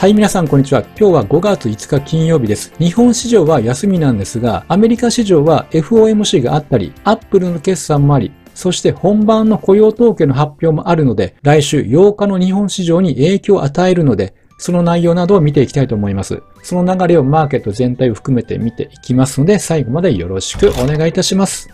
はい、皆さん、こんにちは。今日は5月5日金曜日です。日本市場は休みなんですが、アメリカ市場は FOMC があったり、アップルの決算もあり、そして本番の雇用統計の発表もあるので、来週8日の日本市場に影響を与えるので、その内容などを見ていきたいと思います。その流れをマーケット全体を含めて見ていきますので、最後までよろしくお願いいたします。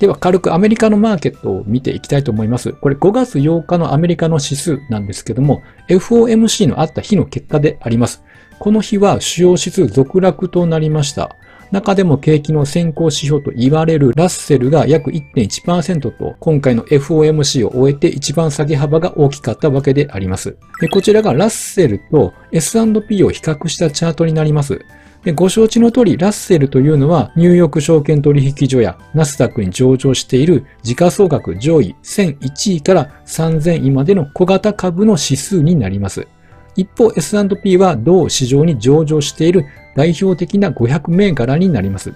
では軽くアメリカのマーケットを見ていきたいと思います。これ5月8日のアメリカの指数なんですけども、FOMC のあった日の結果であります。この日は主要指数続落となりました。中でも景気の先行指標と言われるラッセルが約1.1%と今回の FOMC を終えて一番下げ幅が大きかったわけであります。こちらがラッセルと S&P を比較したチャートになります。でご承知の通り、ラッセルというのは、ニューヨーク証券取引所やナスダックに上場している時価総額上位1001位から3000位までの小型株の指数になります。一方、S&P は同市場に上場している代表的な500銘柄になります。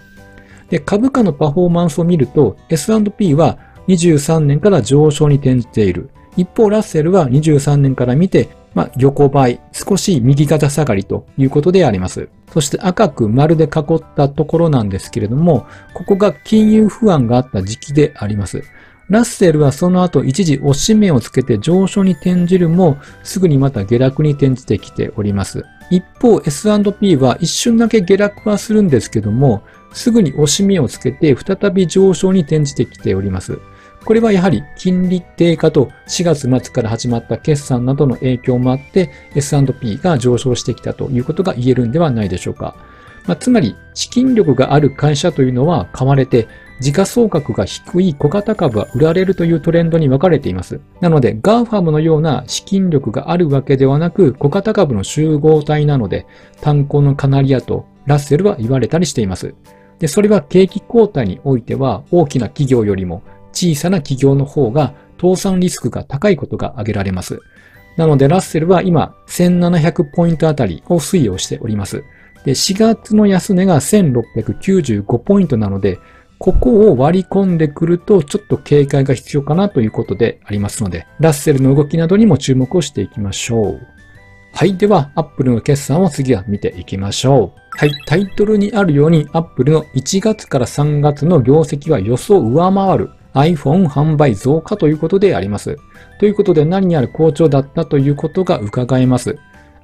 で株価のパフォーマンスを見ると、S&P は23年から上昇に転じている。一方、ラッセルは23年から見てまあ、横ばい、少し右肩下がりということであります。そして赤く丸で囲ったところなんですけれども、ここが金融不安があった時期であります。ラッセルはその後一時押し目をつけて上昇に転じるも、すぐにまた下落に転じてきております。一方 S&P は一瞬だけ下落はするんですけども、すぐに押し目をつけて再び上昇に転じてきております。これはやはり金利低下と4月末から始まった決算などの影響もあって S&P が上昇してきたということが言えるんではないでしょうか。まあ、つまり資金力がある会社というのは買われて時価総額が低い小型株は売られるというトレンドに分かれています。なので GAFAM のような資金力があるわけではなく小型株の集合体なので炭鉱のカナリアとラッセルは言われたりしています。で、それは景気後退においては大きな企業よりも小さな企業の方が倒産リスクが高いことが挙げられます。なので、ラッセルは今、1700ポイントあたりを推移をしております。で、4月の安値が1695ポイントなので、ここを割り込んでくると、ちょっと警戒が必要かなということでありますので、ラッセルの動きなどにも注目をしていきましょう。はい。では、アップルの決算を次は見ていきましょう。はい。タイトルにあるように、アップルの1月から3月の業績は予想上回る iPhone 販売増加ということであります。ということで何にある好調だったということが伺えます。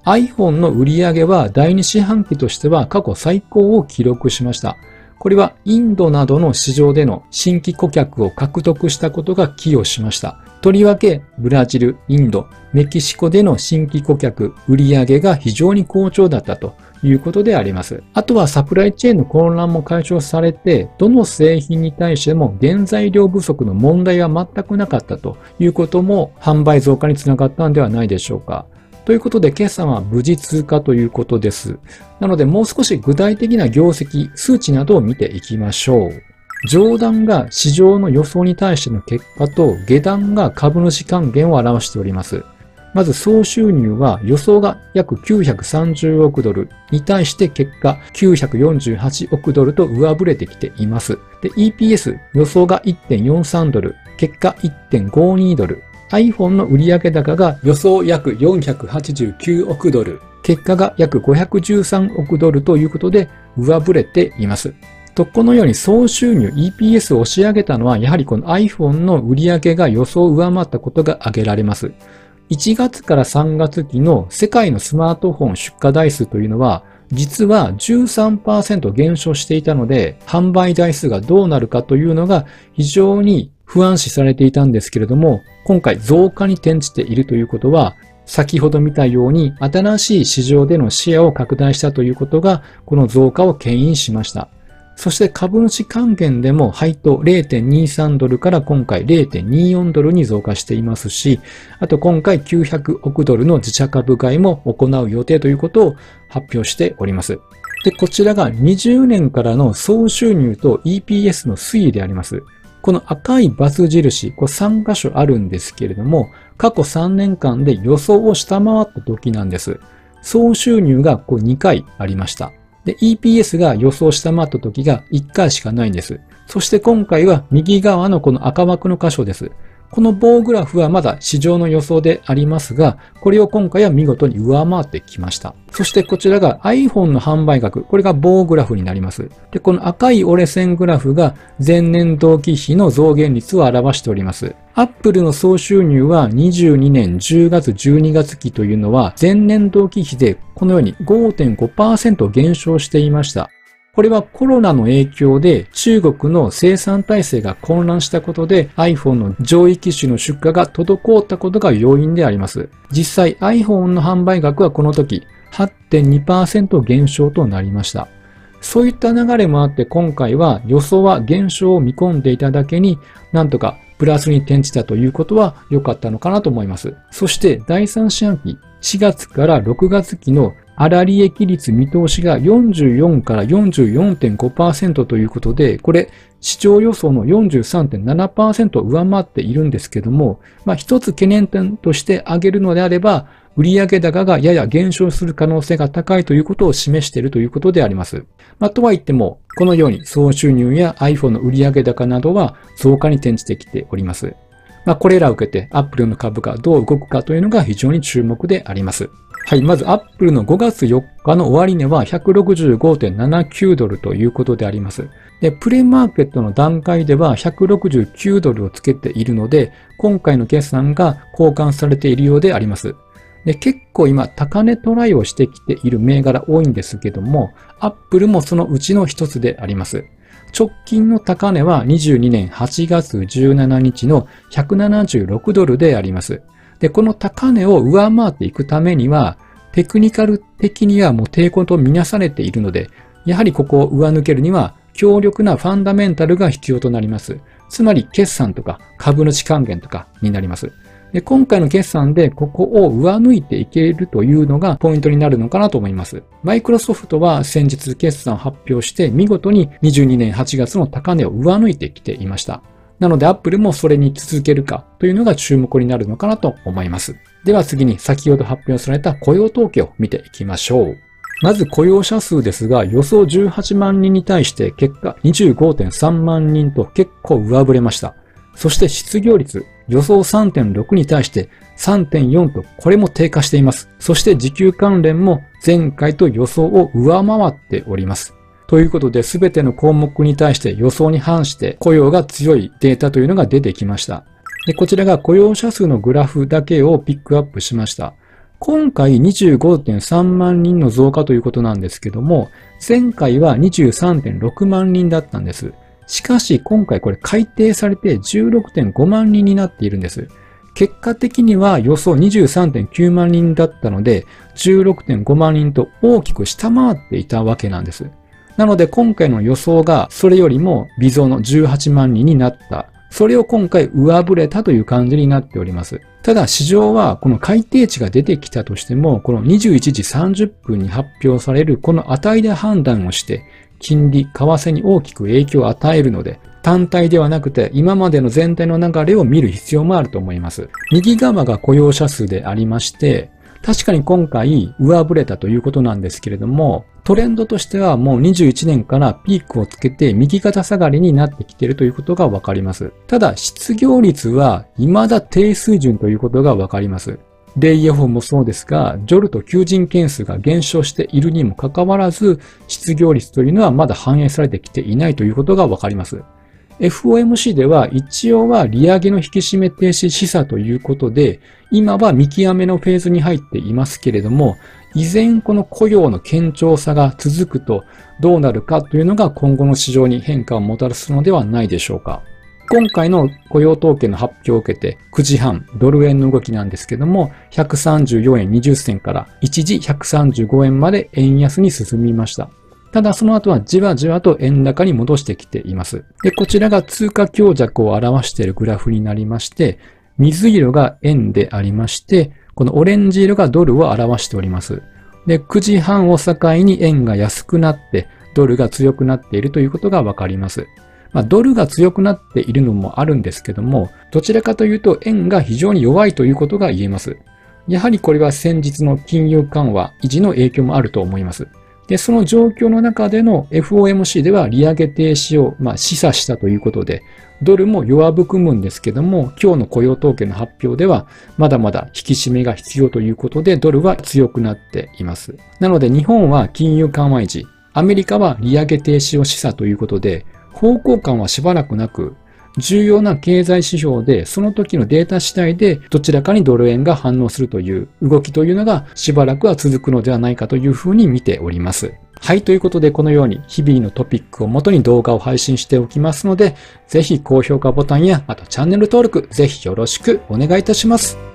iPhone の売り上げは第2四半期としては過去最高を記録しました。これはインドなどの市場での新規顧客を獲得したことが寄与しました。とりわけ、ブラジル、インド、メキシコでの新規顧客、売上が非常に好調だったということであります。あとはサプライチェーンの混乱も解消されて、どの製品に対しても原材料不足の問題は全くなかったということも販売増加につながったんではないでしょうか。ということで、決算は無事通過ということです。なので、もう少し具体的な業績、数値などを見ていきましょう。上段が市場の予想に対しての結果と下段が株主還元を表しております。まず総収入は予想が約930億ドルに対して結果948億ドルと上振れてきています。で、EPS 予想が1.43ドル、結果1.52ドル。iPhone の売上高が予想約489億ドル、結果が約513億ドルということで上振れています。と、このように総収入 EPS を押し上げたのは、やはりこの iPhone の売り上げが予想を上回ったことが挙げられます。1月から3月期の世界のスマートフォン出荷台数というのは、実は13%減少していたので、販売台数がどうなるかというのが非常に不安視されていたんですけれども、今回増加に転じているということは、先ほど見たように新しい市場でのシェアを拡大したということが、この増加を牽引しました。そして株主還元でも配当0.23ドルから今回0.24ドルに増加していますし、あと今回900億ドルの自社株買いも行う予定ということを発表しております。で、こちらが20年からの総収入と EPS の推移であります。この赤いバツ印、こ3箇所あるんですけれども、過去3年間で予想を下回った時なんです。総収入がこう2回ありました。で、EPS が予想下回った時が1回しかないんです。そして今回は右側のこの赤枠の箇所です。この棒グラフはまだ市場の予想でありますが、これを今回は見事に上回ってきました。そしてこちらが iPhone の販売額、これが棒グラフになります。で、この赤い折れ線グラフが前年同期比の増減率を表しております。Apple の総収入は22年10月12月期というのは前年同期比でこのように5.5%減少していました。これはコロナの影響で中国の生産体制が混乱したことで iPhone の上位機種の出荷が滞ったことが要因であります。実際 iPhone の販売額はこの時8.2%減少となりました。そういった流れもあって今回は予想は減少を見込んでいただけになんとかプラスに転じたということは良かったのかなと思います。そして第3四半期4月から6月期の粗利益率見通しが44から44.5%ということで、これ、市場予想の43.7%を上回っているんですけども、まあ一つ懸念点として挙げるのであれば、売上高がやや減少する可能性が高いということを示しているということであります。まあ、とは言っても、このように総収入や iPhone の売上高などは増加に転じてきております。まあ、これらを受けて Apple の株がどう動くかというのが非常に注目であります。はい。まず、アップルの5月4日の終値は165.79ドルということであります。で、プレマーケットの段階では169ドルをつけているので、今回の決算が交換されているようであります。で、結構今、高値トライをしてきている銘柄多いんですけども、アップルもそのうちの一つであります。直近の高値は22年8月17日の176ドルであります。で、この高値を上回っていくためには、テクニカル的にはもう抵抗とみなされているので、やはりここを上抜けるには強力なファンダメンタルが必要となります。つまり決算とか株主還元とかになります。で今回の決算でここを上抜いていけるというのがポイントになるのかなと思います。マイクロソフトは先日決算を発表して見事に22年8月の高値を上抜いてきていました。なので Apple もそれに続けるかというのが注目になるのかなと思います。では次に先ほど発表された雇用統計を見ていきましょう。まず雇用者数ですが予想18万人に対して結果25.3万人と結構上振れました。そして失業率予想3.6に対して3.4とこれも低下しています。そして時給関連も前回と予想を上回っております。ということで、すべての項目に対して予想に反して雇用が強いデータというのが出てきました。でこちらが雇用者数のグラフだけをピックアップしました。今回25.3万人の増加ということなんですけども、前回は23.6万人だったんです。しかし今回これ改定されて16.5万人になっているんです。結果的には予想23.9万人だったので16.5万人と大きく下回っていたわけなんです。なので今回の予想がそれよりも微増の18万人になった。それを今回上振れたという感じになっております。ただ市場はこの改定値が出てきたとしても、この21時30分に発表されるこの値で判断をして、金利、為替に大きく影響を与えるので、単体ではなくて今までの全体の流れを見る必要もあると思います。右側が雇用者数でありまして、確かに今回上振れたということなんですけれども、トレンドとしてはもう21年からピークをつけて右肩下がりになってきているということがわかります。ただ失業率は未だ低水準ということがわかります。レイヤフォンもそうですが、ジョルと求人件数が減少しているにもかかわらず、失業率というのはまだ反映されてきていないということがわかります。FOMC では一応は利上げの引き締め停止示唆ということで、今は見極めのフェーズに入っていますけれども、依然この雇用の堅調さが続くとどうなるかというのが今後の市場に変化をもたらすのではないでしょうか。今回の雇用統計の発表を受けて9時半ドル円の動きなんですけども134円20銭から一時135円まで円安に進みました。ただその後はじわじわと円高に戻してきています。で、こちらが通貨強弱を表しているグラフになりまして、水色が円でありまして、このオレンジ色がドルを表しております。で、9時半を境に円が安くなって、ドルが強くなっているということがわかります。まあ、ドルが強くなっているのもあるんですけども、どちらかというと円が非常に弱いということが言えます。やはりこれは先日の金融緩和維持の影響もあると思います。で、その状況の中での FOMC では利上げ停止を、まあ、示唆したということで、ドルも弱含むんですけども、今日の雇用統計の発表では、まだまだ引き締めが必要ということで、ドルは強くなっています。なので、日本は金融緩和維持、アメリカは利上げ停止を示唆ということで、方向感はしばらくなく、重要な経済指標で、その時のデータ次第で、どちらかにドル円が反応するという動きというのが、しばらくは続くのではないかというふうに見ております。はい、ということでこのように日々のトピックをもとに動画を配信しておきますので、ぜひ高評価ボタンや、あとチャンネル登録、ぜひよろしくお願いいたします。